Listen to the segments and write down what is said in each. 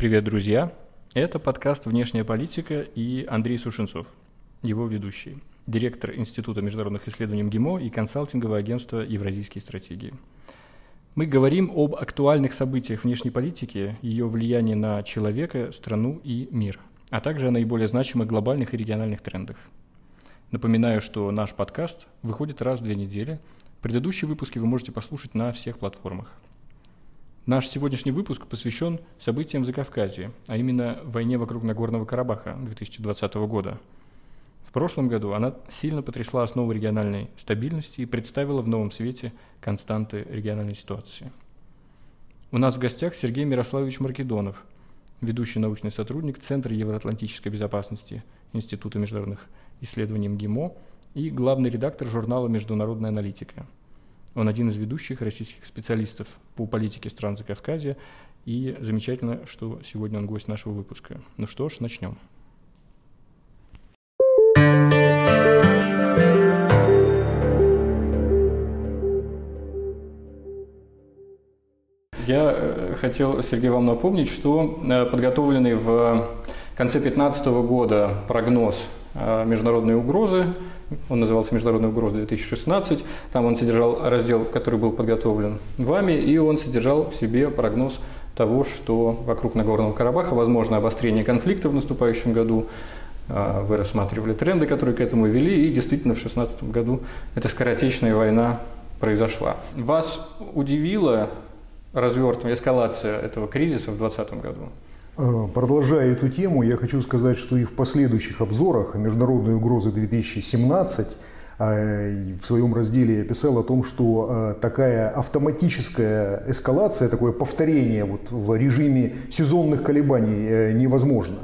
Привет, друзья! Это подкаст «Внешняя политика» и Андрей Сушенцов, его ведущий, директор Института международных исследований МГИМО и консалтингового агентства «Евразийские стратегии». Мы говорим об актуальных событиях внешней политики, ее влиянии на человека, страну и мир, а также о наиболее значимых глобальных и региональных трендах. Напоминаю, что наш подкаст выходит раз в две недели. Предыдущие выпуски вы можете послушать на всех платформах – Наш сегодняшний выпуск посвящен событиям в Закавказье, а именно войне вокруг Нагорного Карабаха 2020 года. В прошлом году она сильно потрясла основу региональной стабильности и представила в новом свете константы региональной ситуации. У нас в гостях Сергей Мирославович Маркедонов, ведущий научный сотрудник Центра евроатлантической безопасности Института международных исследований МГИМО и главный редактор журнала «Международная аналитика». Он один из ведущих российских специалистов по политике стран Закавказья, и замечательно, что сегодня он гость нашего выпуска. Ну что ж, начнем. Я э, хотел, Сергей, вам напомнить, что э, подготовленный в конце 2015 года прогноз э, международной угрозы он назывался «Международная угроза-2016». Там он содержал раздел, который был подготовлен вами, и он содержал в себе прогноз того, что вокруг Нагорного Карабаха возможно обострение конфликта в наступающем году. А, вы рассматривали тренды, которые к этому вели, и действительно в 2016 году эта скоротечная война произошла. Вас удивила развертывание, эскалация этого кризиса в 2020 году? Э, продолжая эту тему, я хочу сказать, что и в последующих обзорах «Международные угрозы 2017» э, в своем разделе я писал о том, что э, такая автоматическая эскалация, такое повторение вот в режиме сезонных колебаний невозможно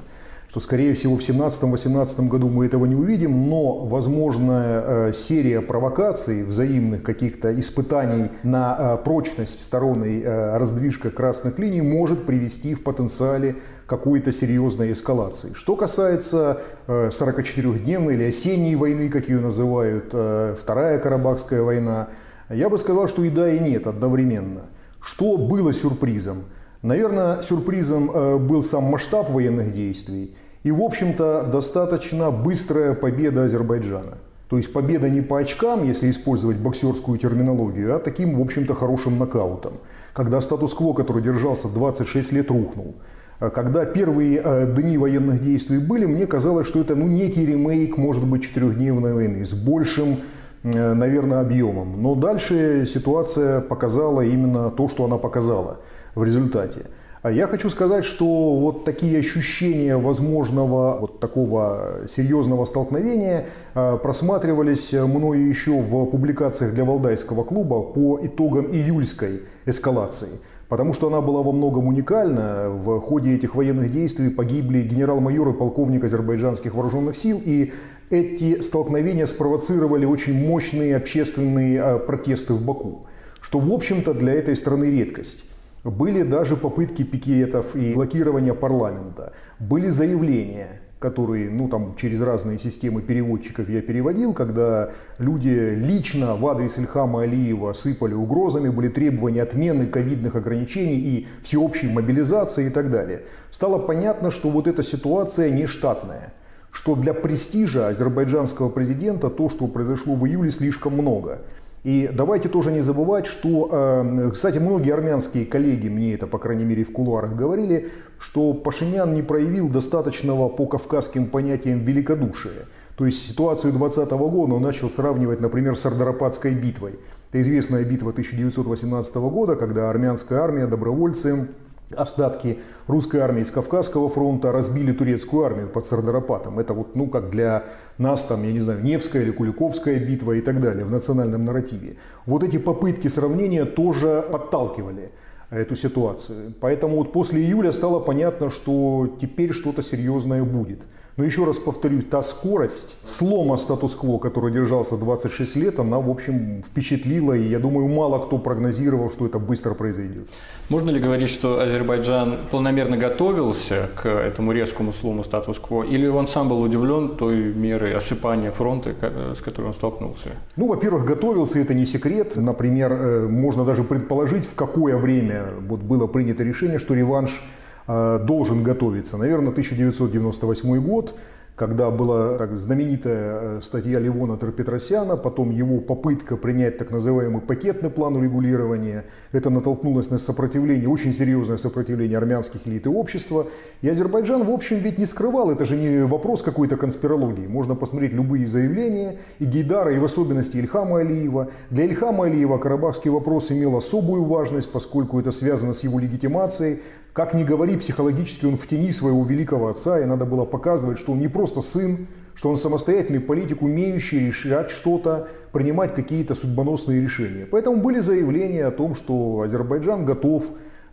что, скорее всего, в 2017-2018 году мы этого не увидим, но возможная серия провокаций, взаимных каких-то испытаний на прочность сторон и раздвижка красных линий может привести в потенциале какой-то серьезной эскалации. Что касается 44-дневной или осенней войны, как ее называют, Вторая Карабахская война, я бы сказал, что и да, и нет одновременно. Что было сюрпризом? Наверное, сюрпризом был сам масштаб военных действий – и, в общем-то, достаточно быстрая победа Азербайджана. То есть победа не по очкам, если использовать боксерскую терминологию, а таким, в общем-то, хорошим нокаутом. Когда статус-кво, который держался 26 лет, рухнул. А когда первые э, дни военных действий были, мне казалось, что это ну, некий ремейк, может быть, четырехдневной войны с большим, э, наверное, объемом. Но дальше ситуация показала именно то, что она показала в результате. А я хочу сказать, что вот такие ощущения возможного вот такого серьезного столкновения а, просматривались мною еще в публикациях для Валдайского клуба по итогам июльской эскалации. Потому что она была во многом уникальна. В ходе этих военных действий погибли генерал-майор и полковник азербайджанских вооруженных сил. И эти столкновения спровоцировали очень мощные общественные а, протесты в Баку. Что, в общем-то, для этой страны редкость. Были даже попытки пикетов и блокирования парламента. Были заявления, которые, ну, там, через разные системы переводчиков я переводил, когда люди лично в адрес Ильхама Алиева сыпали угрозами, были требования отмены ковидных ограничений и всеобщей мобилизации и так далее. Стало понятно, что вот эта ситуация не штатная что для престижа азербайджанского президента то, что произошло в июле, слишком много. И давайте тоже не забывать, что, э, кстати, многие армянские коллеги мне это, по крайней мере, в кулуарах говорили, что Пашинян не проявил достаточного по кавказским понятиям великодушия. То есть ситуацию 2020 года он начал сравнивать, например, с Ардарападской битвой. Это известная битва 1918 года, когда армянская армия, добровольцы, остатки русской армии с Кавказского фронта разбили турецкую армию под Сардарапатом. Это вот, ну, как для нас, там, я не знаю, Невская или Куликовская битва и так далее в национальном нарративе. Вот эти попытки сравнения тоже подталкивали эту ситуацию. Поэтому вот после июля стало понятно, что теперь что-то серьезное будет – но еще раз повторюсь, та скорость слома статус-кво, который держался 26 лет, она, в общем, впечатлила, и я думаю, мало кто прогнозировал, что это быстро произойдет. Можно ли говорить, что Азербайджан планомерно готовился к этому резкому слому статус-кво, или он сам был удивлен той мерой осыпания фронта, с которой он столкнулся? Ну, во-первых, готовился, это не секрет. Например, э, можно даже предположить, в какое время вот было принято решение, что реванш должен готовиться. Наверное, 1998 год – когда была так, знаменитая э, статья Левона Терпетросяна, потом его попытка принять так называемый пакетный план урегулирования. Это натолкнулось на сопротивление, очень серьезное сопротивление армянских элит и общества. И Азербайджан, в общем, ведь не скрывал, это же не вопрос какой-то конспирологии. Можно посмотреть любые заявления и Гейдара, и в особенности Ильхама Алиева. Для Ильхама Алиева карабахский вопрос имел особую важность, поскольку это связано с его легитимацией, как ни говори, психологически он в тени своего великого отца, и надо было показывать, что он не просто сын, что он самостоятельный политик, умеющий решать что-то, принимать какие-то судьбоносные решения. Поэтому были заявления о том, что Азербайджан готов,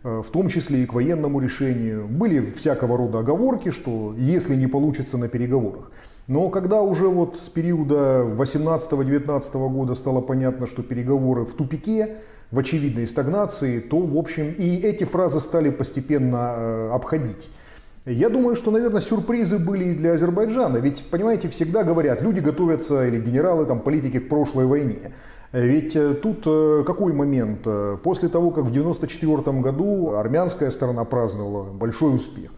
э, в том числе и к военному решению. Были всякого рода оговорки, что если не получится на переговорах. Но когда уже вот с периода 18-19 года стало понятно, что переговоры в тупике, в очевидной стагнации, то, в общем, и эти фразы стали постепенно э, обходить. Я думаю, что, наверное, сюрпризы были и для Азербайджана. Ведь, понимаете, всегда говорят, люди готовятся, или генералы, там, политики к прошлой войне. Ведь э, тут э, какой момент? После того, как в 1994 году армянская сторона праздновала большой успех,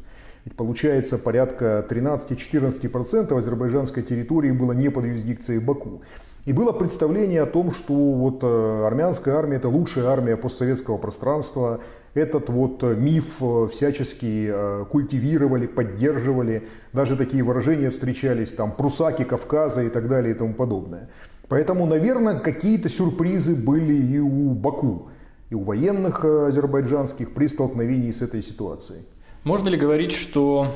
ведь получается порядка 13-14% азербайджанской территории было не под юрисдикцией Баку. И было представление о том, что вот э, армянская армия это лучшая армия постсоветского пространства. Этот вот э, миф э, всячески культивировали, поддерживали. Даже такие выражения встречались, там, прусаки Кавказа и так далее и тому подобное. Поэтому, наверное, какие-то сюрпризы были и у Баку, и у военных азербайджанских при столкновении с этой ситуацией. Можно ли говорить, что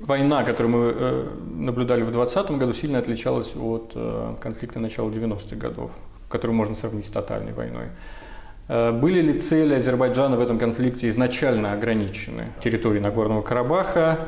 война, которую мы э, наблюдали в 2020 году, сильно отличалась от э, конфликта начала 90-х годов, которую можно сравнить с тотальной войной. Э, были ли цели Азербайджана в этом конфликте изначально ограничены? Территории Нагорного Карабаха,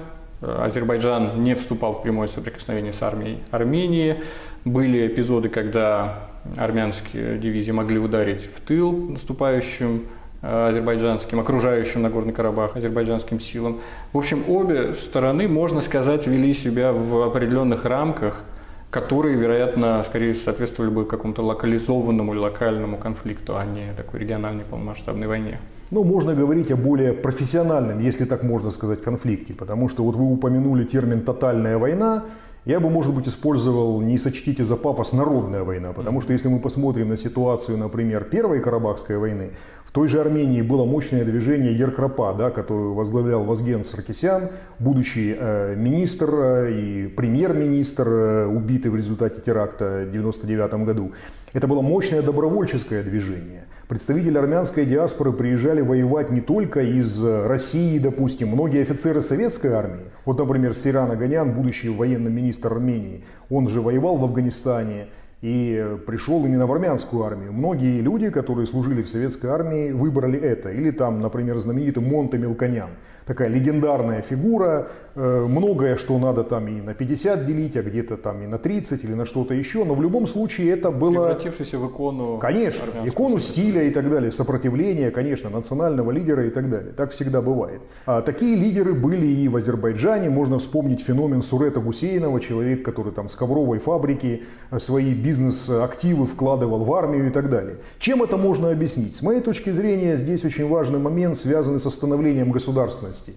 Азербайджан не вступал в прямое соприкосновение с армией Армении. Были эпизоды, когда армянские дивизии могли ударить в тыл наступающим азербайджанским, окружающим Нагорный Карабах, азербайджанским силам. В общем, обе стороны, можно сказать, вели себя в определенных рамках, которые, вероятно, скорее соответствовали бы какому-то локализованному локальному конфликту, а не такой региональной полномасштабной войне. Ну, можно говорить о более профессиональном, если так можно сказать, конфликте, потому что вот вы упомянули термин «тотальная война», я бы, может быть, использовал, не сочтите за пафос, народная война, потому что если мы посмотрим на ситуацию, например, Первой Карабахской войны, той же Армении было мощное движение Еркрапа, да, которую возглавлял Возген Саркисян, будущий э, министр э, и премьер-министр, э, убитый в результате теракта в 1999 году. Это было мощное добровольческое движение. Представители армянской диаспоры приезжали воевать не только из России, допустим, многие офицеры советской армии. Вот, например, Сиран Аганян, будущий военный министр Армении, он же воевал в Афганистане, и пришел именно в армянскую армию. Многие люди, которые служили в советской армии, выбрали это. Или там, например, знаменитый Монте Мелконян – такая легендарная фигура, многое, что надо там и на 50 делить, а где-то там и на 30 или на что-то еще, но в любом случае это было... Превратившийся в икону... Конечно, икону стиля и так далее, сопротивления, конечно, национального лидера и так далее. Так всегда бывает. А такие лидеры были и в Азербайджане, можно вспомнить феномен Сурета Гусейнова, человек, который там с ковровой фабрики э, свои бизнес-активы вкладывал в армию и так далее. Чем это можно объяснить? С моей точки зрения, здесь очень важный момент, связанный с становлением государственности.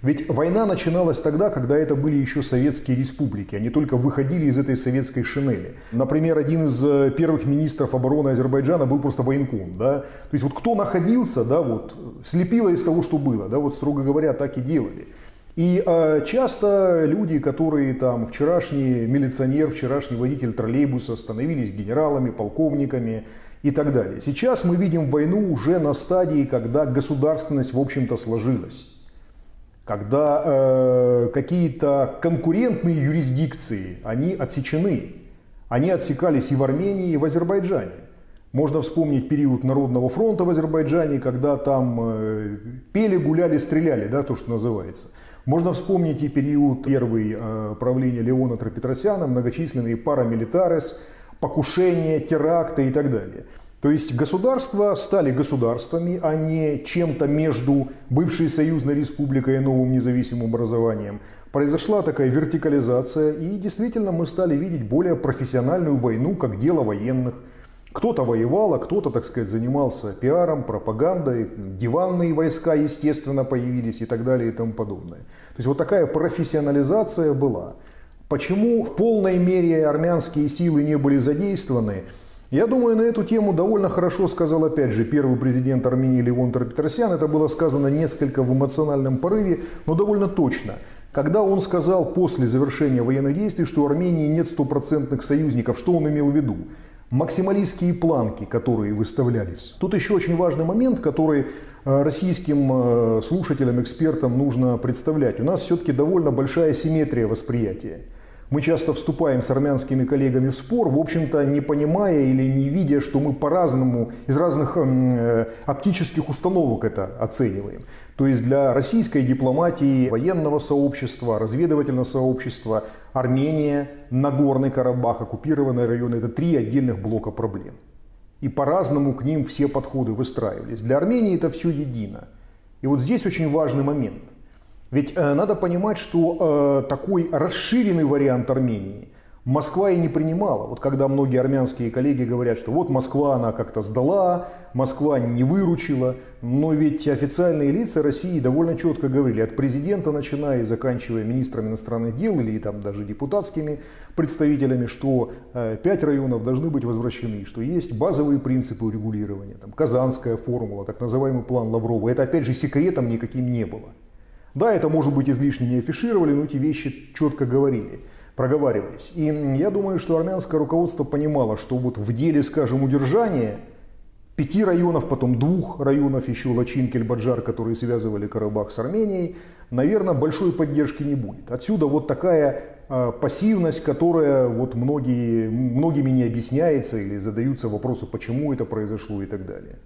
Ведь война начиналась тогда, когда это были еще советские республики. Они только выходили из этой советской шинели. Например, один из э, первых министров обороны Азербайджана был просто военком. Да? То есть вот кто находился, да, вот, слепило из того, что было. Да, вот, строго говоря, так и делали. И э, часто люди, которые там вчерашний милиционер, вчерашний водитель троллейбуса становились генералами, полковниками и так далее. Сейчас мы видим войну уже на стадии, когда государственность, в общем-то, сложилась когда э, какие-то конкурентные юрисдикции, они отсечены. Они отсекались и в Армении, и в Азербайджане. Можно вспомнить период Народного фронта в Азербайджане, когда там э, пели, гуляли, стреляли, да, то, что называется. Можно вспомнить и период первый э, правления Леона Тропетросяна, многочисленные парамилитарес, покушения, теракты и так далее. То есть государства стали государствами, а не чем-то между бывшей союзной республикой и новым независимым образованием. Произошла такая вертикализация, и действительно мы стали видеть более профессиональную войну как дело военных. Кто-то воевал, а кто-то, так сказать, занимался пиаром, пропагандой, диванные войска, естественно, появились и так далее и тому подобное. То есть вот такая профессионализация была. Почему в полной мере армянские силы не были задействованы? Я думаю, на эту тему довольно хорошо сказал, опять же, первый президент Армении Левон Петросян. Это было сказано несколько в эмоциональном порыве, но довольно точно. Когда он сказал после завершения военных действий, что у Армении нет стопроцентных союзников, что он имел в виду? максималистские планки, которые выставлялись. Тут еще очень важный момент, который э, российским э, слушателям, экспертам нужно представлять. У нас все-таки довольно большая симметрия восприятия. Мы часто вступаем с армянскими коллегами в спор, в общем-то не понимая или не видя, что мы по-разному, из разных э, оптических установок это оцениваем. То есть для российской дипломатии, военного сообщества, разведывательного сообщества, Армения, Нагорный Карабах, оккупированные районы – это три отдельных блока проблем. И по-разному к ним все подходы выстраивались. Для Армении это все едино. И вот здесь очень важный момент. Ведь э, надо понимать, что э, такой расширенный вариант Армении – Москва и не принимала. Вот когда многие армянские коллеги говорят, что вот Москва она как-то сдала, Москва не выручила, но ведь официальные лица России довольно четко говорили, от президента начиная и заканчивая министром иностранных дел или там даже депутатскими представителями, что э, пять районов должны быть возвращены, что есть базовые принципы урегулирования, там, Казанская формула, так называемый план Лаврова. Это опять же секретом никаким не было. Да, это может быть излишне не афишировали, но эти вещи четко говорили проговаривались. И я думаю, что армянское руководство понимало, что вот в деле, скажем, удержания пяти районов, потом двух районов еще Лачин, Кельбаджар, которые связывали Карабах с Арменией, наверное, большой поддержки не будет. Отсюда вот такая э, пассивность, которая вот многие, многими не объясняется или задаются вопросы, почему это произошло и так далее.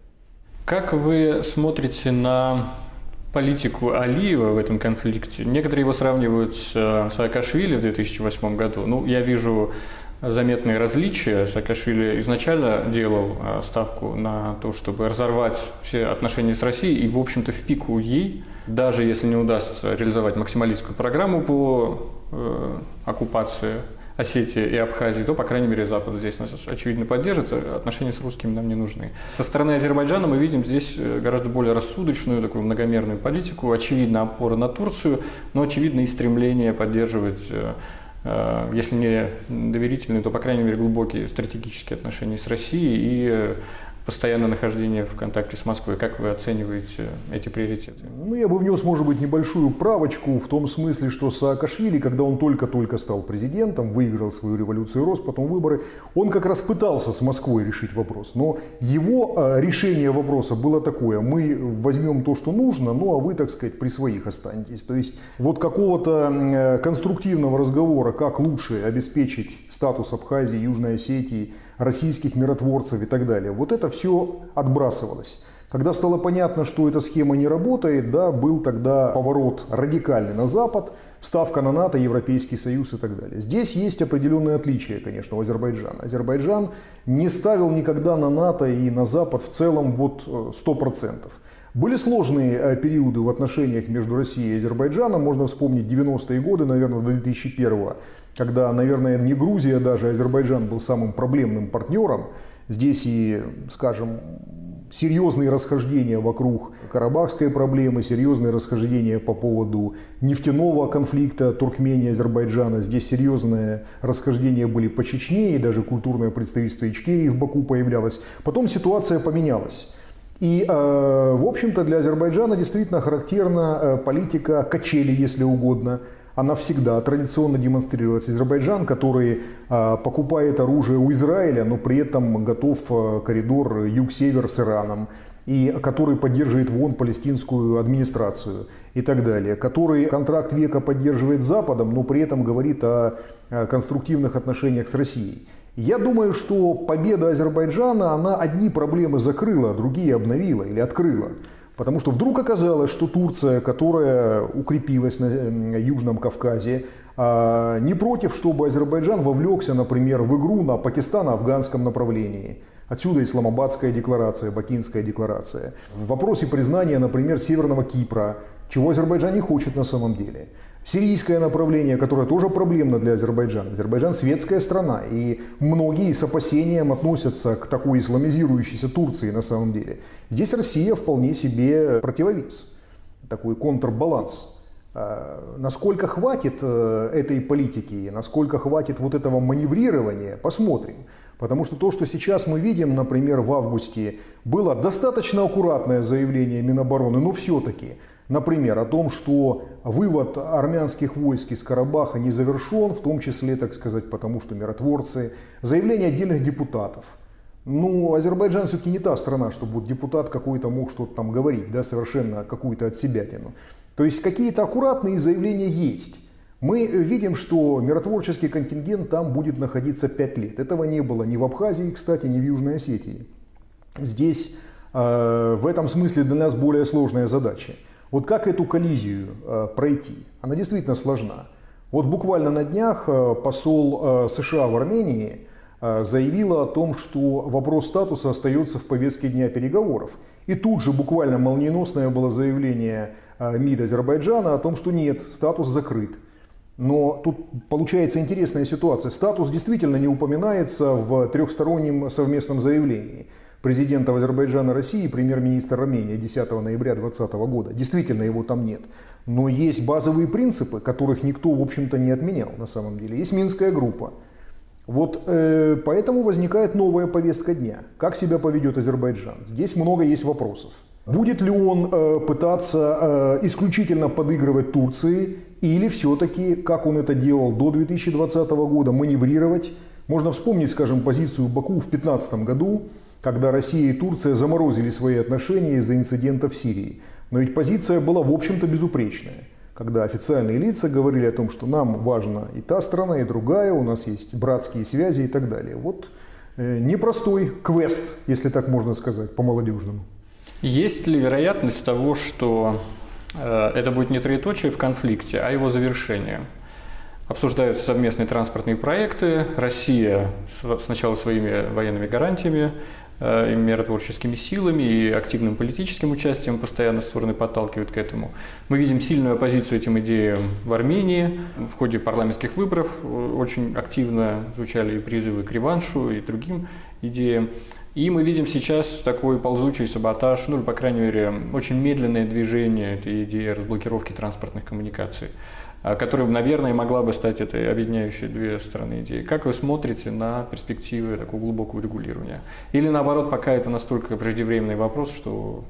Как вы смотрите на политику Алиева в этом конфликте. Некоторые его сравнивают с э, Саакашвили в 2008 году. Ну, я вижу заметные различия. Саакашвили изначально делал э, ставку на то, чтобы разорвать все отношения с Россией и, в общем-то, в пику ей, даже если не удастся реализовать максималистскую программу по э, оккупации Осетии и Абхазии, то, по крайней мере, Запад здесь нас, очевидно, поддержит. Отношения с русскими нам не нужны. Со стороны Азербайджана мы видим здесь э, гораздо более рассудочную, такую многомерную политику. Очевидно, опора на Турцию, но, очевидно, и стремление поддерживать э, э, если не доверительные, то, по крайней мере, глубокие стратегические отношения с Россией и постоянное нахождение в контакте с Москвой. Как вы оцениваете эти приоритеты? Ну, я бы внес, может быть, небольшую правочку в том смысле, что Саакашвили, когда он только-только стал президентом, выиграл свою революцию рост, потом выборы, он как раз пытался с Москвой решить вопрос. Но его э, решение вопроса было такое, мы возьмем то, что нужно, ну а вы, так сказать, при своих останетесь. То есть вот какого-то э, конструктивного разговора, как лучше обеспечить статус Абхазии, Южной Осетии, российских миротворцев и так далее. Вот это все отбрасывалось. Когда стало понятно, что эта схема не работает, да, был тогда поворот радикальный на Запад, ставка на НАТО, Европейский Союз и так далее. Здесь есть определенные отличия, конечно, у Азербайджана. Азербайджан не ставил никогда на НАТО и на Запад в целом вот 100%. Э, Были сложные э, периоды в отношениях между Россией и Азербайджаном. Можно вспомнить 90-е годы, наверное, до 2001 -го когда, наверное, не Грузия даже, а Азербайджан был самым проблемным партнером. Здесь и, скажем, серьезные расхождения вокруг карабахской проблемы, серьезные расхождения по поводу нефтяного конфликта Туркмении Азербайджана. Здесь серьезные расхождения были по Чечне, и даже культурное представительство Ичкерии в Баку появлялось. Потом ситуация поменялась. И, э, в общем-то, для Азербайджана действительно характерна э, политика качели, если угодно – она всегда традиционно демонстрировалась. Азербайджан, который э, покупает оружие у Израиля, но при этом готов э, коридор юг-север с Ираном, и который поддерживает ВОН палестинскую администрацию и так далее, который контракт века поддерживает Западом, но при этом говорит о, о конструктивных отношениях с Россией. Я думаю, что победа Азербайджана, она одни проблемы закрыла, другие обновила или открыла. Потому что вдруг оказалось, что Турция, которая укрепилась на Южном Кавказе, а, не против, чтобы Азербайджан вовлекся, например, в игру на Пакистано-афганском направлении. Отсюда Исламабадская декларация, Бакинская декларация. В вопросе признания, например, Северного Кипра, чего Азербайджан не хочет на самом деле. Сирийское направление, которое тоже проблемно для Азербайджана. Азербайджан светская страна, и многие с опасением относятся к такой исламизирующейся Турции на самом деле. Здесь Россия вполне себе противовес, такой контрбаланс. А, насколько хватит э, этой политики, насколько хватит вот этого маневрирования, посмотрим. Потому что то, что сейчас мы видим, например, в августе, было достаточно аккуратное заявление Минобороны, но все-таки – Например, о том, что вывод армянских войск из Карабаха не завершен, в том числе, так сказать, потому что миротворцы, заявления отдельных депутатов. Ну, Азербайджан все-таки не та страна, чтобы вот депутат какой-то мог что-то там говорить, да, совершенно какую-то от себя тяну. То есть какие-то аккуратные заявления есть. Мы видим, что миротворческий контингент там будет находиться 5 лет. Этого не было ни в Абхазии, кстати, ни в Южной Осетии. Здесь э, в этом смысле для нас более сложная задача. Вот как эту коллизию э, пройти? Она действительно сложна. Вот буквально на днях э, посол э, США в Армении заявила о том, что вопрос статуса остается в повестке дня переговоров. И тут же буквально молниеносное было заявление МИД Азербайджана о том, что нет, статус закрыт. Но тут получается интересная ситуация. Статус действительно не упоминается в трехстороннем совместном заявлении президента Азербайджана России и премьер-министр Армении 10 ноября 2020 года. Действительно, его там нет. Но есть базовые принципы, которых никто, в общем-то, не отменял на самом деле. Есть Минская группа. Вот э, поэтому возникает новая повестка дня. Как себя поведет Азербайджан? Здесь много есть вопросов. Будет ли он э, пытаться э, исключительно подыгрывать Турции или все-таки, как он это делал до 2020 года, маневрировать? Можно вспомнить, скажем, позицию Баку в 2015 году, когда Россия и Турция заморозили свои отношения из-за инцидента в Сирии. Но ведь позиция была, в общем-то, безупречная. Когда официальные лица говорили о том, что нам важна и та страна, и другая, у нас есть братские связи и так далее. Вот э, непростой квест, если так можно сказать, по-молодежному. Есть ли вероятность того, что э, это будет не троеточие в конфликте, а его завершение? Обсуждаются совместные транспортные проекты. Россия сначала своими военными гарантиями, и миротворческими силами, и активным политическим участием постоянно стороны подталкивают к этому. Мы видим сильную оппозицию этим идеям в Армении. В ходе парламентских выборов э, очень активно звучали призывы к реваншу и другим идеям. И мы видим сейчас такой ползучий саботаж, ну, по крайней мере, очень медленное движение этой идеи разблокировки транспортных коммуникаций. А, которая, наверное, могла бы стать этой объединяющей две стороны идеи. Как вы смотрите на перспективы такого глубокого регулирования? Или наоборот, пока это настолько преждевременный вопрос, что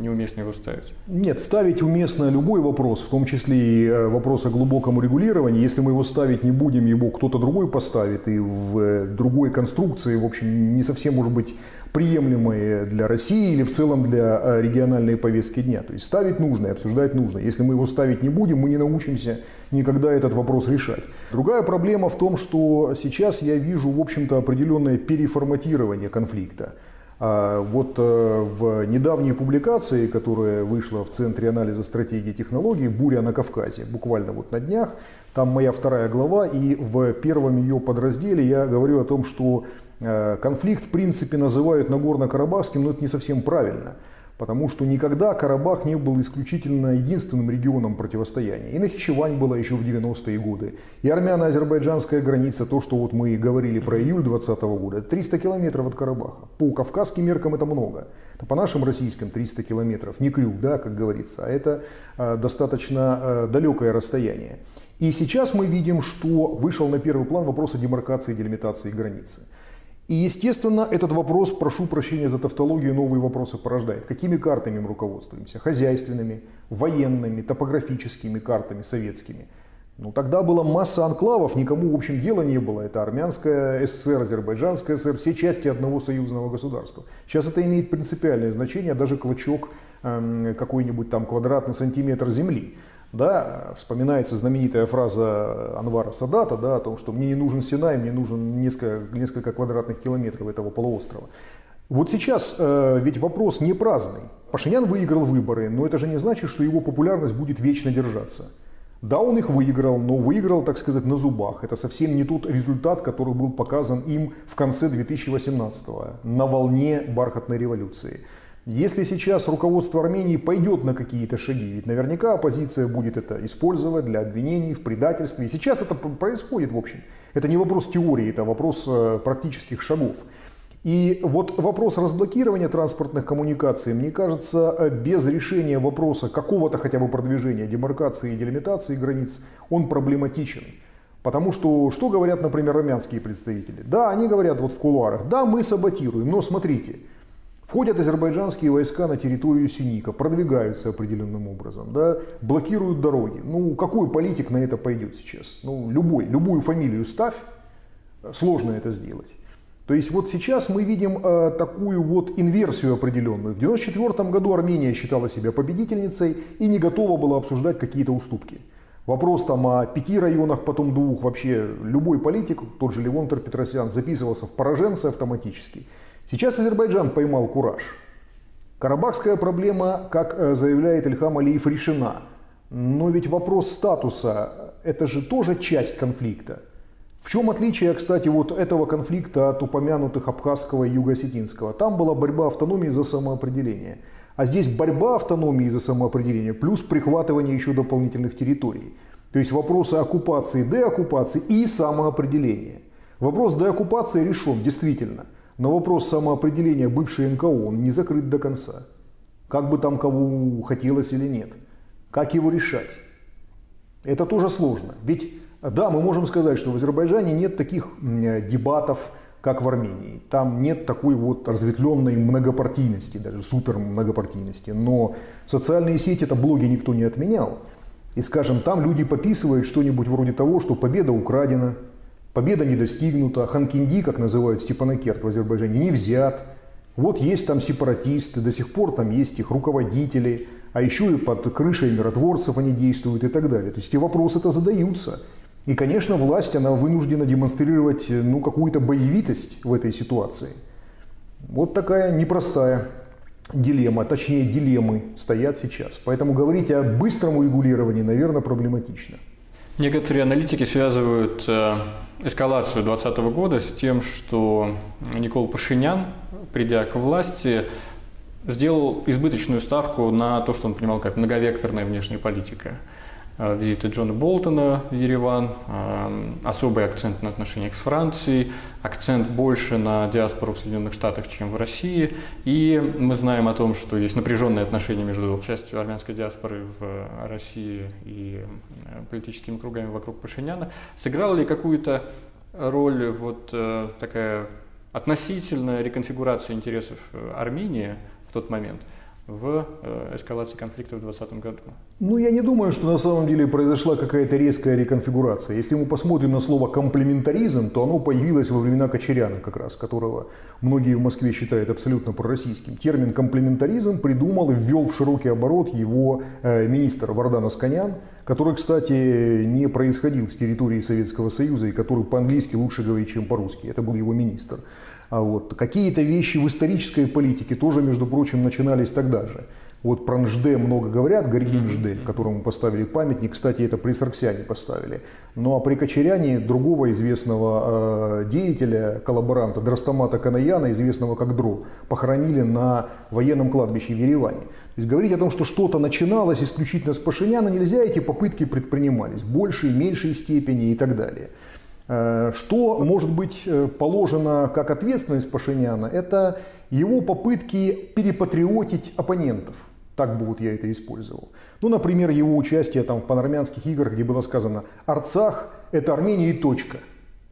неуместно его ставить? Нет, ставить уместно любой вопрос, в том числе и э, вопрос о глубоком регулировании. Если мы его ставить не будем, его кто-то другой поставит, и в э, другой конструкции, в общем, не совсем, может быть, приемлемые для России или в целом для э, региональной повестки дня. То есть ставить нужно и обсуждать нужно. Если мы его ставить не будем, мы не научимся никогда этот вопрос решать. Другая проблема в том, что сейчас я вижу, в общем-то, определенное переформатирование конфликта. А вот э, в недавней публикации, которая вышла в Центре анализа стратегии и технологий «Буря на Кавказе», буквально вот на днях, там моя вторая глава, и в первом ее подразделе я говорю о том, что конфликт, в принципе, называют Нагорно-Карабахским, но это не совсем правильно. Потому что никогда Карабах не был исключительно единственным регионом противостояния. И Нахичевань была еще в 90-е годы. И армяно-азербайджанская граница, то, что вот мы говорили про июль 2020 года, 300 километров от Карабаха. По кавказским меркам это много. Это по нашим российским 300 километров. Не крюк, да, как говорится, а это э, достаточно э, далекое расстояние. И сейчас мы видим, что вышел на первый план вопрос о демаркации и делимитации границы. И, естественно, этот вопрос, прошу прощения за тавтологию, новые вопросы порождает. Какими картами мы руководствуемся? Хозяйственными, военными, топографическими картами, советскими. Ну, тогда была масса анклавов, никому, в общем, дела не было. Это армянская ССР, азербайджанская ССР, все части одного союзного государства. Сейчас это имеет принципиальное значение, даже клочок э, какой-нибудь там квадратный сантиметр земли. Да, вспоминается знаменитая фраза Анвара Садата да, о том, что мне не нужен Синай, мне нужен несколько, несколько квадратных километров этого полуострова. Вот сейчас э, ведь вопрос не праздный. Пашинян выиграл выборы, но это же не значит, что его популярность будет вечно держаться. Да, он их выиграл, но выиграл, так сказать, на зубах. Это совсем не тот результат, который был показан им в конце 2018-го, на волне бархатной революции. Если сейчас руководство Армении пойдет на какие-то шаги, ведь наверняка оппозиция будет это использовать для обвинений в предательстве. И сейчас это происходит, в общем. Это не вопрос теории, это вопрос э, практических шагов. И вот вопрос разблокирования транспортных коммуникаций, мне кажется, э, без решения вопроса какого-то хотя бы продвижения, демаркации и делимитации границ, он проблематичен. Потому что, что говорят, например, армянские представители? Да, они говорят вот в кулуарах, да, мы саботируем, но смотрите, Входят азербайджанские войска на территорию Синика, продвигаются определенным образом, да, блокируют дороги. Ну, какой политик на это пойдет сейчас? Ну, любой, любую фамилию ставь, сложно это сделать. То есть вот сейчас мы видим э, такую вот инверсию определенную. В 1994 году Армения считала себя победительницей и не готова была обсуждать какие-то уступки. Вопрос там о пяти районах, потом двух, вообще любой политик, тот же Левон Петросян, записывался в пораженцы автоматически. Сейчас Азербайджан поймал кураж. Карабахская проблема, как э, заявляет Ильхам Алиев, решена. Но ведь вопрос статуса – это же тоже часть конфликта. В чем отличие, кстати, вот этого конфликта от упомянутых абхазского и юго-осетинского? Там была борьба автономии за самоопределение. А здесь борьба автономии за самоопределение плюс прихватывание еще дополнительных территорий. То есть вопросы оккупации, деоккупации и самоопределения. Вопрос деоккупации решен, действительно – но вопрос самоопределения бывшей НКО, он не закрыт до конца. Как бы там кого хотелось или нет. Как его решать? Это тоже сложно. Ведь, да, мы можем сказать, что в Азербайджане нет таких дебатов, как в Армении. Там нет такой вот разветвленной многопартийности, даже супер многопартийности. Но социальные сети, это блоги никто не отменял. И, скажем, там люди пописывают что-нибудь вроде того, что победа украдена, Победа не достигнута, Ханкинди, как называют Степанакерт в Азербайджане, не взят. Вот есть там сепаратисты, до сих пор там есть их руководители, а еще и под крышей миротворцев они действуют и так далее. То есть эти вопросы-то задаются. И, конечно, власть, она вынуждена демонстрировать ну, какую-то боевитость в этой ситуации. Вот такая непростая дилемма, точнее дилеммы стоят сейчас. Поэтому говорить о быстром урегулировании, наверное, проблематично. Некоторые аналитики связывают э, эскалацию 2020 года с тем, что Никол Пашинян, придя к власти, сделал избыточную ставку на то, что он понимал как многовекторная внешняя политика. Э, визиты Джона Болтона в Ереван, э, особый акцент на отношениях с Францией, акцент больше на диаспору в Соединенных Штатах, чем в России. И мы знаем о том, что есть напряженные отношения между частью армянской диаспоры в России и э, политическими кругами вокруг Пашиняна. Сыграла ли какую-то роль вот такая относительная реконфигурация интересов Армении в тот момент – в э, эскалации конфликта в 2020 году? Ну, я не думаю, что на самом деле произошла какая-то резкая реконфигурация. Если мы посмотрим на слово «комплементаризм», то оно появилось во времена Кочеряна как раз, которого многие в Москве считают абсолютно пророссийским. Термин «комплементаризм» придумал и ввел в широкий оборот его э, министр Вардан Асканян, который, кстати, не происходил с территории Советского Союза и который по-английски лучше говорит, чем по-русски. Это был его министр. А вот. Какие-то вещи в исторической политике тоже, между прочим, начинались тогда же. Вот про Нжде много говорят, Гордин Нжде, которому поставили памятник. Кстати, это при Сарксяне поставили. Ну а при Кочеряне другого известного э, деятеля, коллаборанта, Драстамата Канаяна, известного как Дро, похоронили на военном кладбище в Ереване. То есть говорить о том, что что-то начиналось исключительно с Пашиняна нельзя, эти попытки предпринимались в большей, меньшей степени и так далее. Э, что может быть э, положено как ответственность Пашиняна, это его попытки перепатриотить оппонентов. Так бы вот я это использовал. Ну, например, его участие там, в панармянских играх, где было сказано «Арцах – это Армения и точка».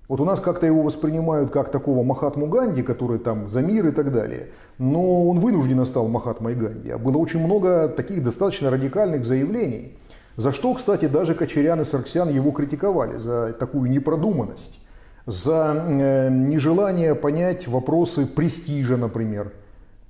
Вот у нас как-то его воспринимают как такого Махатму Ганди, который там за мир и так далее. Но он вынужденно стал Махатмой Ганди. А было очень много таких достаточно радикальных заявлений – за что, кстати, даже Кочерян и Сарксян его критиковали, за такую непродуманность, за э, нежелание понять вопросы престижа, например.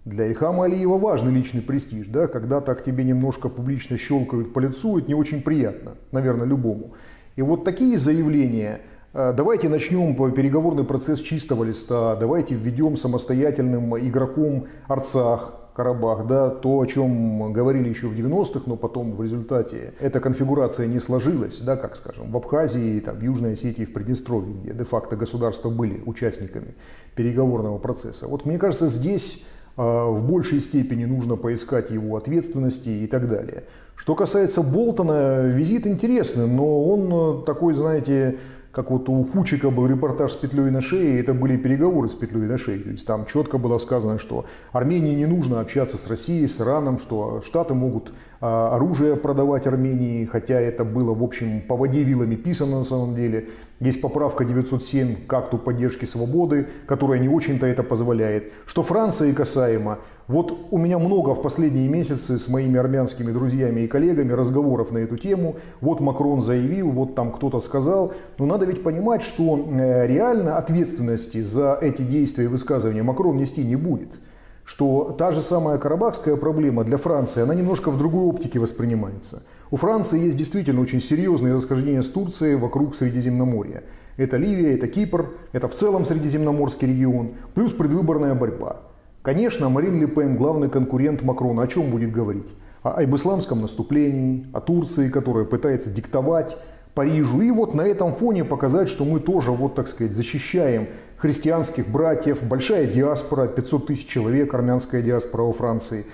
Для Ильхама Алиева важный личный престиж, да, когда так тебе немножко публично щелкают по лицу, это не очень приятно, наверное, любому. И вот такие заявления, э, давайте начнем переговорный процесс чистого листа, давайте введем самостоятельным игроком Арцах, Карабах, да, то, о чем говорили еще в 90-х, но потом в результате эта конфигурация не сложилась, да, как скажем, в Абхазии, там, в Южной Осетии, в Приднестровье, где де-факто государства были участниками переговорного процесса. Вот мне кажется, здесь в большей степени нужно поискать его ответственности и так далее. Что касается Болтона, визит интересный, но он такой, знаете, как вот у Фучика был репортаж с петлей на шее, это были переговоры с петлей на шее. То есть там четко было сказано, что Армении не нужно общаться с Россией, с Ираном, что Штаты могут а, оружие продавать Армении, хотя это было, в общем, по воде вилами писано на самом деле. Есть поправка 907 к акту поддержки свободы, которая не очень-то это позволяет. Что Франции касаемо, вот у меня много в последние месяцы с моими армянскими друзьями и коллегами разговоров на эту тему. Вот Макрон заявил, вот там кто-то сказал. Но надо ведь понимать, что э, реально ответственности за эти действия и высказывания Макрон нести не будет что та же самая карабахская проблема для Франции, она немножко в другой оптике воспринимается. У Франции есть действительно очень серьезные расхождения с Турцией вокруг Средиземноморья. Это Ливия, это Кипр, это в целом Средиземноморский регион, плюс предвыборная борьба. Конечно, Марин Ле Пен, главный конкурент Макрона, о чем будет говорить? об исламском наступлении, о Турции, которая пытается диктовать Парижу. И вот на этом фоне показать, что мы тоже, вот так сказать, защищаем христианских братьев, большая диаспора, 500 тысяч человек, армянская диаспора во Франции.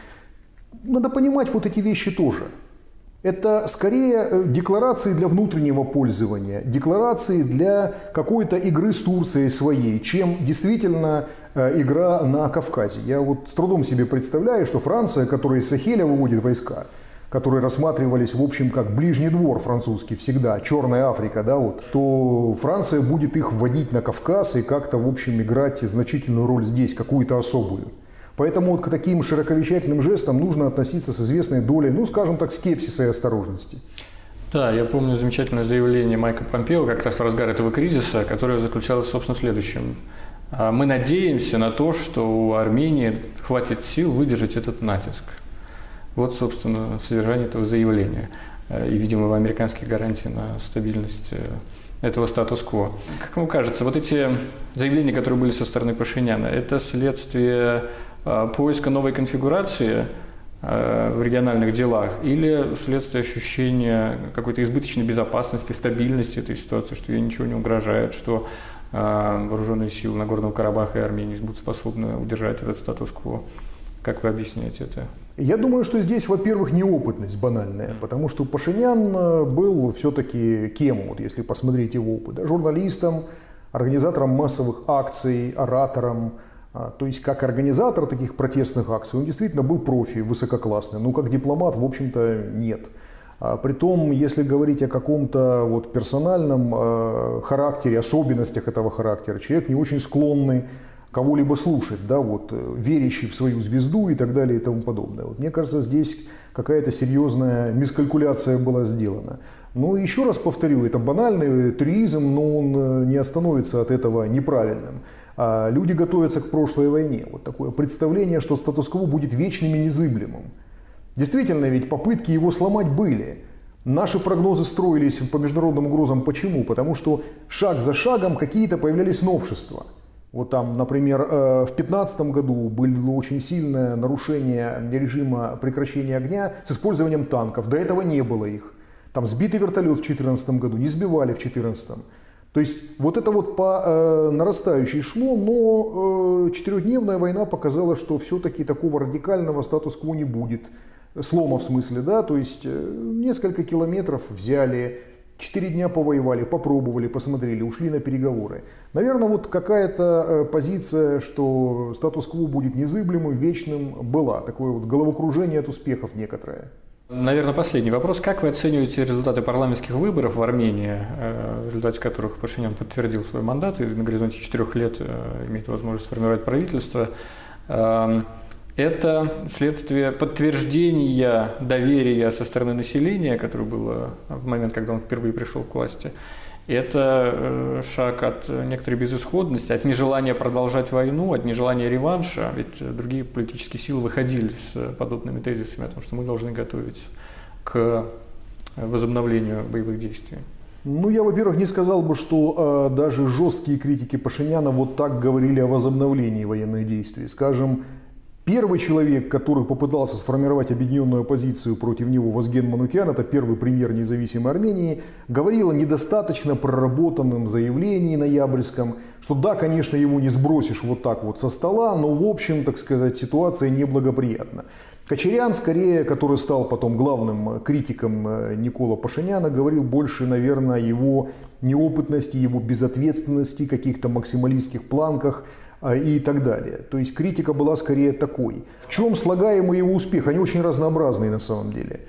Надо понимать вот эти вещи тоже. Это скорее э, декларации для внутреннего пользования, декларации для какой-то игры с Турцией своей, чем действительно э, игра на Кавказе. Я вот с трудом себе представляю, что Франция, которая из Сахеля выводит войска, которые рассматривались, в общем, как ближний двор французский всегда, Черная Африка, да, вот, то Франция будет их вводить на Кавказ и как-то, в общем, играть значительную роль здесь, какую-то особую. Поэтому вот к таким широковещательным жестам нужно относиться с известной долей, ну, скажем так, скепсиса и осторожности. Да, я помню замечательное заявление Майка Помпео как раз в разгар этого кризиса, которое заключалось, собственно, в следующем. «А мы надеемся на то, что у Армении хватит сил выдержать этот натиск. Вот, собственно, содержание этого заявления э, и, видимо, американские гарантии на стабильность э, этого статус-кво. Как вам кажется, вот эти заявления, которые были со стороны Пашиняна, это следствие поиска новой конфигурации в региональных делах или следствие ощущения какой-то избыточной безопасности, стабильности этой ситуации, что ей ничего не угрожает, что вооруженные силы Нагорного Карабаха и Армении будут способны удержать этот статус-кво? Как вы объясняете это? Я думаю, что здесь, во-первых, неопытность банальная, потому что Пашинян э, был все-таки кем, вот если посмотреть его опыт, да, журналистом, организатором массовых акций, оратором, то есть как организатор таких протестных акций он действительно был профи, высококлассный, но как дипломат, в общем-то, нет. А, притом, если говорить о каком-то вот персональном э, характере, особенностях этого характера, человек не очень склонный кого-либо слушать, да, вот, э, верящий в свою звезду и так далее и тому подобное. Вот, мне кажется, здесь какая-то серьезная мискалькуляция была сделана. Но еще раз повторю, это банальный тризм, но он э, не остановится от этого неправильным. А люди готовятся к прошлой войне. Вот такое представление, что статус-кво будет вечным и незыблемым. Действительно, ведь попытки его сломать были. Наши прогнозы строились по международным угрозам. Почему? Потому что шаг за шагом какие-то появлялись новшества – вот там, например, э, в 2015 году было очень сильное нарушение режима прекращения огня с использованием танков. До этого не было их. Там сбитый вертолет в 2014 году, не сбивали в 2014. То есть вот это вот по э, нарастающей шло, но э, четырехдневная война показала, что все-таки такого радикального статус-кво не будет. Слома в смысле, да, то есть э, несколько километров взяли, Четыре дня повоевали, попробовали, посмотрели, ушли на переговоры. Наверное, вот какая-то э, позиция, что статус-кво будет незыблемым, вечным, была. Такое вот головокружение от успехов некоторое. Наверное, последний вопрос. Как вы оцениваете результаты парламентских выборов в Армении, э, в результате которых Пашинян подтвердил свой мандат и на горизонте четырех лет э, имеет возможность сформировать правительство? Это следствие подтверждения доверия со стороны населения, которое было в момент, когда он впервые пришел к власти. Это э, шаг от некоторой безысходности, от нежелания продолжать войну, от нежелания реванша. Ведь другие политические силы выходили с подобными тезисами о том, что мы должны готовить к возобновлению боевых действий. Ну, я, во-первых, не сказал бы, что э, даже жесткие критики Пашиняна вот так говорили о возобновлении военных действий. Скажем, Первый человек, который попытался сформировать объединенную оппозицию против него, Возген Манукян, это первый премьер независимой Армении, говорил о недостаточно проработанном заявлении ноябрьском, что да, конечно, его не сбросишь вот так вот со стола, но в общем, так сказать, ситуация неблагоприятна. Кочерян, скорее, который стал потом главным критиком э, Никола Пашиняна, говорил больше, наверное, о его неопытности, его безответственности, каких-то максималистских планках – и так далее. То есть критика была скорее такой. В чем слагаемый его успех? Они очень разнообразные на самом деле.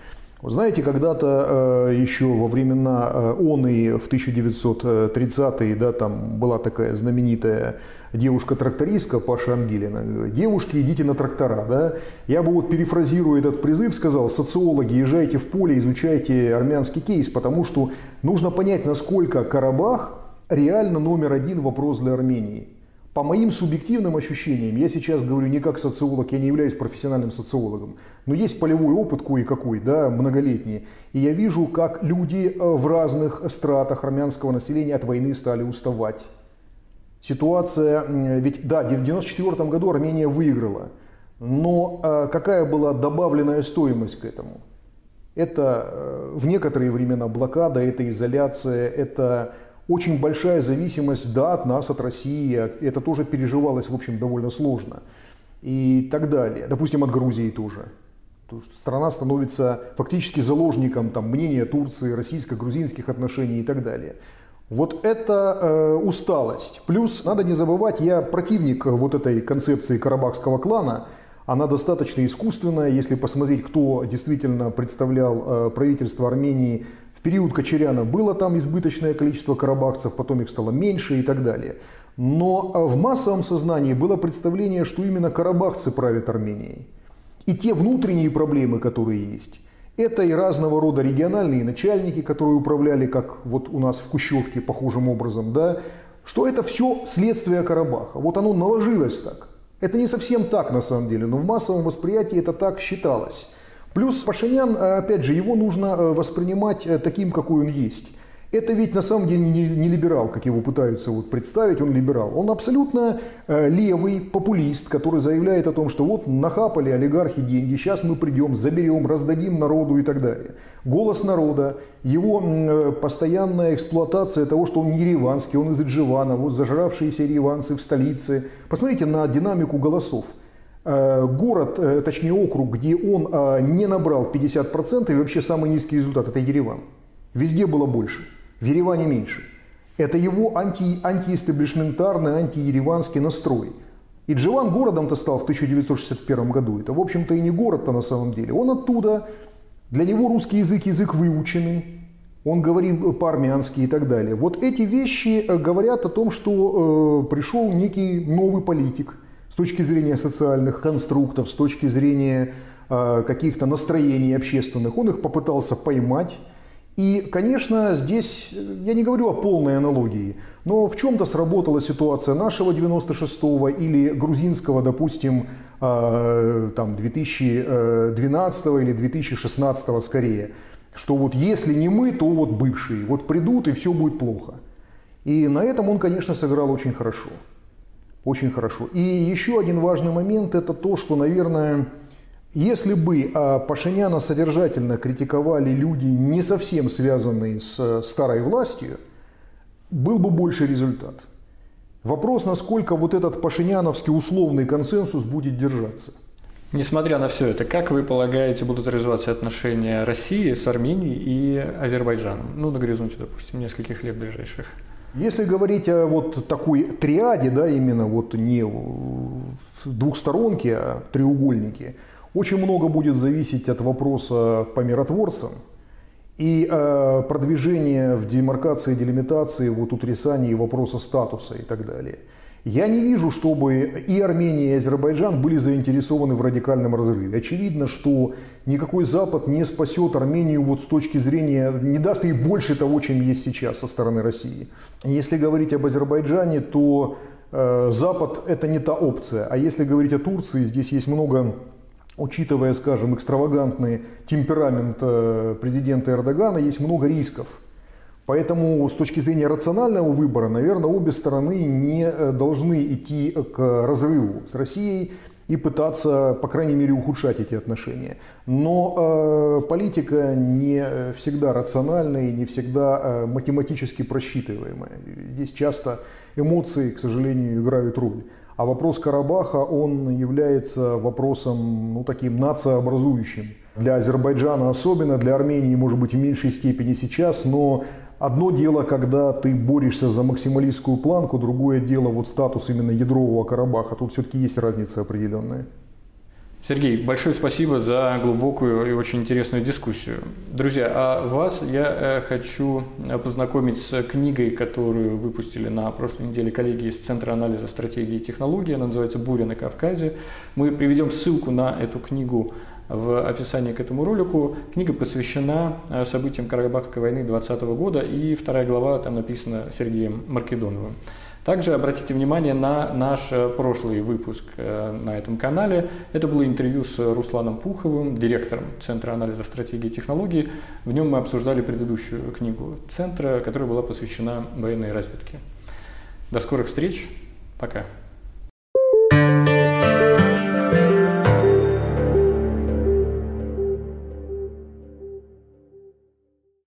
Вы знаете, когда-то э, еще во времена э, ОНы в 1930-е, да, там была такая знаменитая девушка-трактористка Паша Ангелина. Девушки, идите на трактора. Да? Я бы вот перефразируя этот призыв сказал, социологи, езжайте в поле, изучайте армянский кейс, потому что нужно понять, насколько Карабах реально номер один вопрос для Армении. По моим субъективным ощущениям, я сейчас говорю не как социолог, я не являюсь профессиональным социологом, но есть полевой опыт кое-какой, да, многолетний. И я вижу, как люди э, в разных стратах армянского населения от войны стали уставать. Ситуация, ведь да, в 1994 году Армения выиграла, но э, какая была добавленная стоимость к этому? Это э, в некоторые времена блокада, это изоляция, это очень большая зависимость, да, от нас, от России. Это тоже переживалось, в общем, довольно сложно. И так далее. Допустим, от Грузии тоже. Страна становится фактически заложником там, мнения Турции, российско-грузинских отношений и так далее. Вот это э, усталость. Плюс, надо не забывать, я противник вот этой концепции карабахского клана. Она достаточно искусственная. Если посмотреть, кто действительно представлял э, правительство Армении период Кочеряна было там избыточное количество карабахцев, потом их стало меньше и так далее. Но а, в массовом сознании было представление, что именно карабахцы правят Арменией. И те внутренние проблемы, которые есть, это и разного рода региональные начальники, которые управляли, как вот у нас в Кущевке похожим образом, да, что это все следствие Карабаха. Вот оно наложилось так. Это не совсем так на самом деле, но в массовом восприятии это так считалось. Плюс Пашинян, э, опять же, его нужно э, воспринимать э, таким, какой он есть. Это ведь на самом деле не, либерал, как его пытаются вот представить, он либерал. Он абсолютно левый популист, который заявляет о том, что вот нахапали олигархи деньги, сейчас мы придем, заберем, раздадим народу и так далее. Голос народа, его постоянная эксплуатация того, что он не ереванский, он из Идживана, вот зажравшиеся ереванцы в столице. Посмотрите на динамику голосов. Э, город, э, точнее округ, где он э, не набрал 50% и вообще самый низкий результат, это Ереван. Везде было больше, в Ереване меньше. Это его анти, антиэстаблишментарный, антиереванский настрой. И Дживан городом-то стал в 1961 году. Это, в общем-то, и не город-то на самом деле. Он оттуда, для него русский язык язык выученный, он говорил по-армянски и так далее. Вот эти вещи говорят о том, что э, пришел некий новый политик – с точки зрения социальных конструктов, с точки зрения э, каких-то настроений общественных. Он их попытался поймать. И, конечно, здесь я не говорю о полной аналогии, но в чем-то сработала ситуация нашего 96-го или грузинского, допустим, э, там 2012 или 2016 скорее. Что вот если не мы, то вот бывшие. Вот придут и все будет плохо. И на этом он, конечно, сыграл очень хорошо. Очень хорошо. И еще один важный момент – это то, что, наверное, если бы а, Пашиняна содержательно критиковали люди, не совсем связанные с старой властью, был бы больше результат. Вопрос, насколько вот этот пашиняновский условный консенсус будет держаться. Несмотря на все это, как вы полагаете, будут развиваться отношения России с Арменией и Азербайджаном? Ну, на горизонте, допустим, нескольких лет ближайших. Если говорить о вот такой триаде, да, именно вот не двухсторонке, а треугольнике, очень много будет зависеть от вопроса по миротворцам и э, продвижения в демаркации, делимитации, вот утрясании вопроса статуса и так далее – я не вижу, чтобы и Армения, и Азербайджан были заинтересованы в радикальном разрыве. Очевидно, что никакой Запад не спасет Армению вот с точки зрения, не даст ей больше того, чем есть сейчас со стороны России. Если говорить об Азербайджане, то э, Запад это не та опция. А если говорить о Турции, здесь есть много учитывая, скажем, экстравагантный темперамент э, президента Эрдогана, есть много рисков – Поэтому с точки зрения рационального выбора, наверное, обе стороны не э, должны идти к разрыву с Россией. И пытаться, по крайней мере, ухудшать эти отношения. Но э, политика не всегда рациональная и не всегда э, математически просчитываемая. Здесь часто эмоции, к сожалению, играют роль. А вопрос Карабаха, он является вопросом ну, таким нациообразующим. Для Азербайджана особенно, для Армении, может быть, в меньшей степени сейчас, но Одно дело, когда ты борешься за максималистскую планку, другое дело вот статус именно ядрового Карабаха. Тут все-таки есть разница определенная. Сергей, большое спасибо за глубокую и очень интересную дискуссию. Друзья, а вас я э, хочу познакомить с книгой, которую выпустили на прошлой неделе коллеги из Центра анализа стратегии и технологий. Она называется «Буря на Кавказе». Мы приведем ссылку на эту книгу в описании к этому ролику. Книга посвящена э, событиям Карабахской войны 2020 года, и вторая глава там написана Сергеем Маркедоновым. Также обратите внимание на наш э, прошлый выпуск э, на этом канале. Это было интервью с Русланом Пуховым, директором Центра анализа стратегии и технологий. В нем мы обсуждали предыдущую книгу Центра, которая была посвящена военной разведке. До скорых встреч. Пока.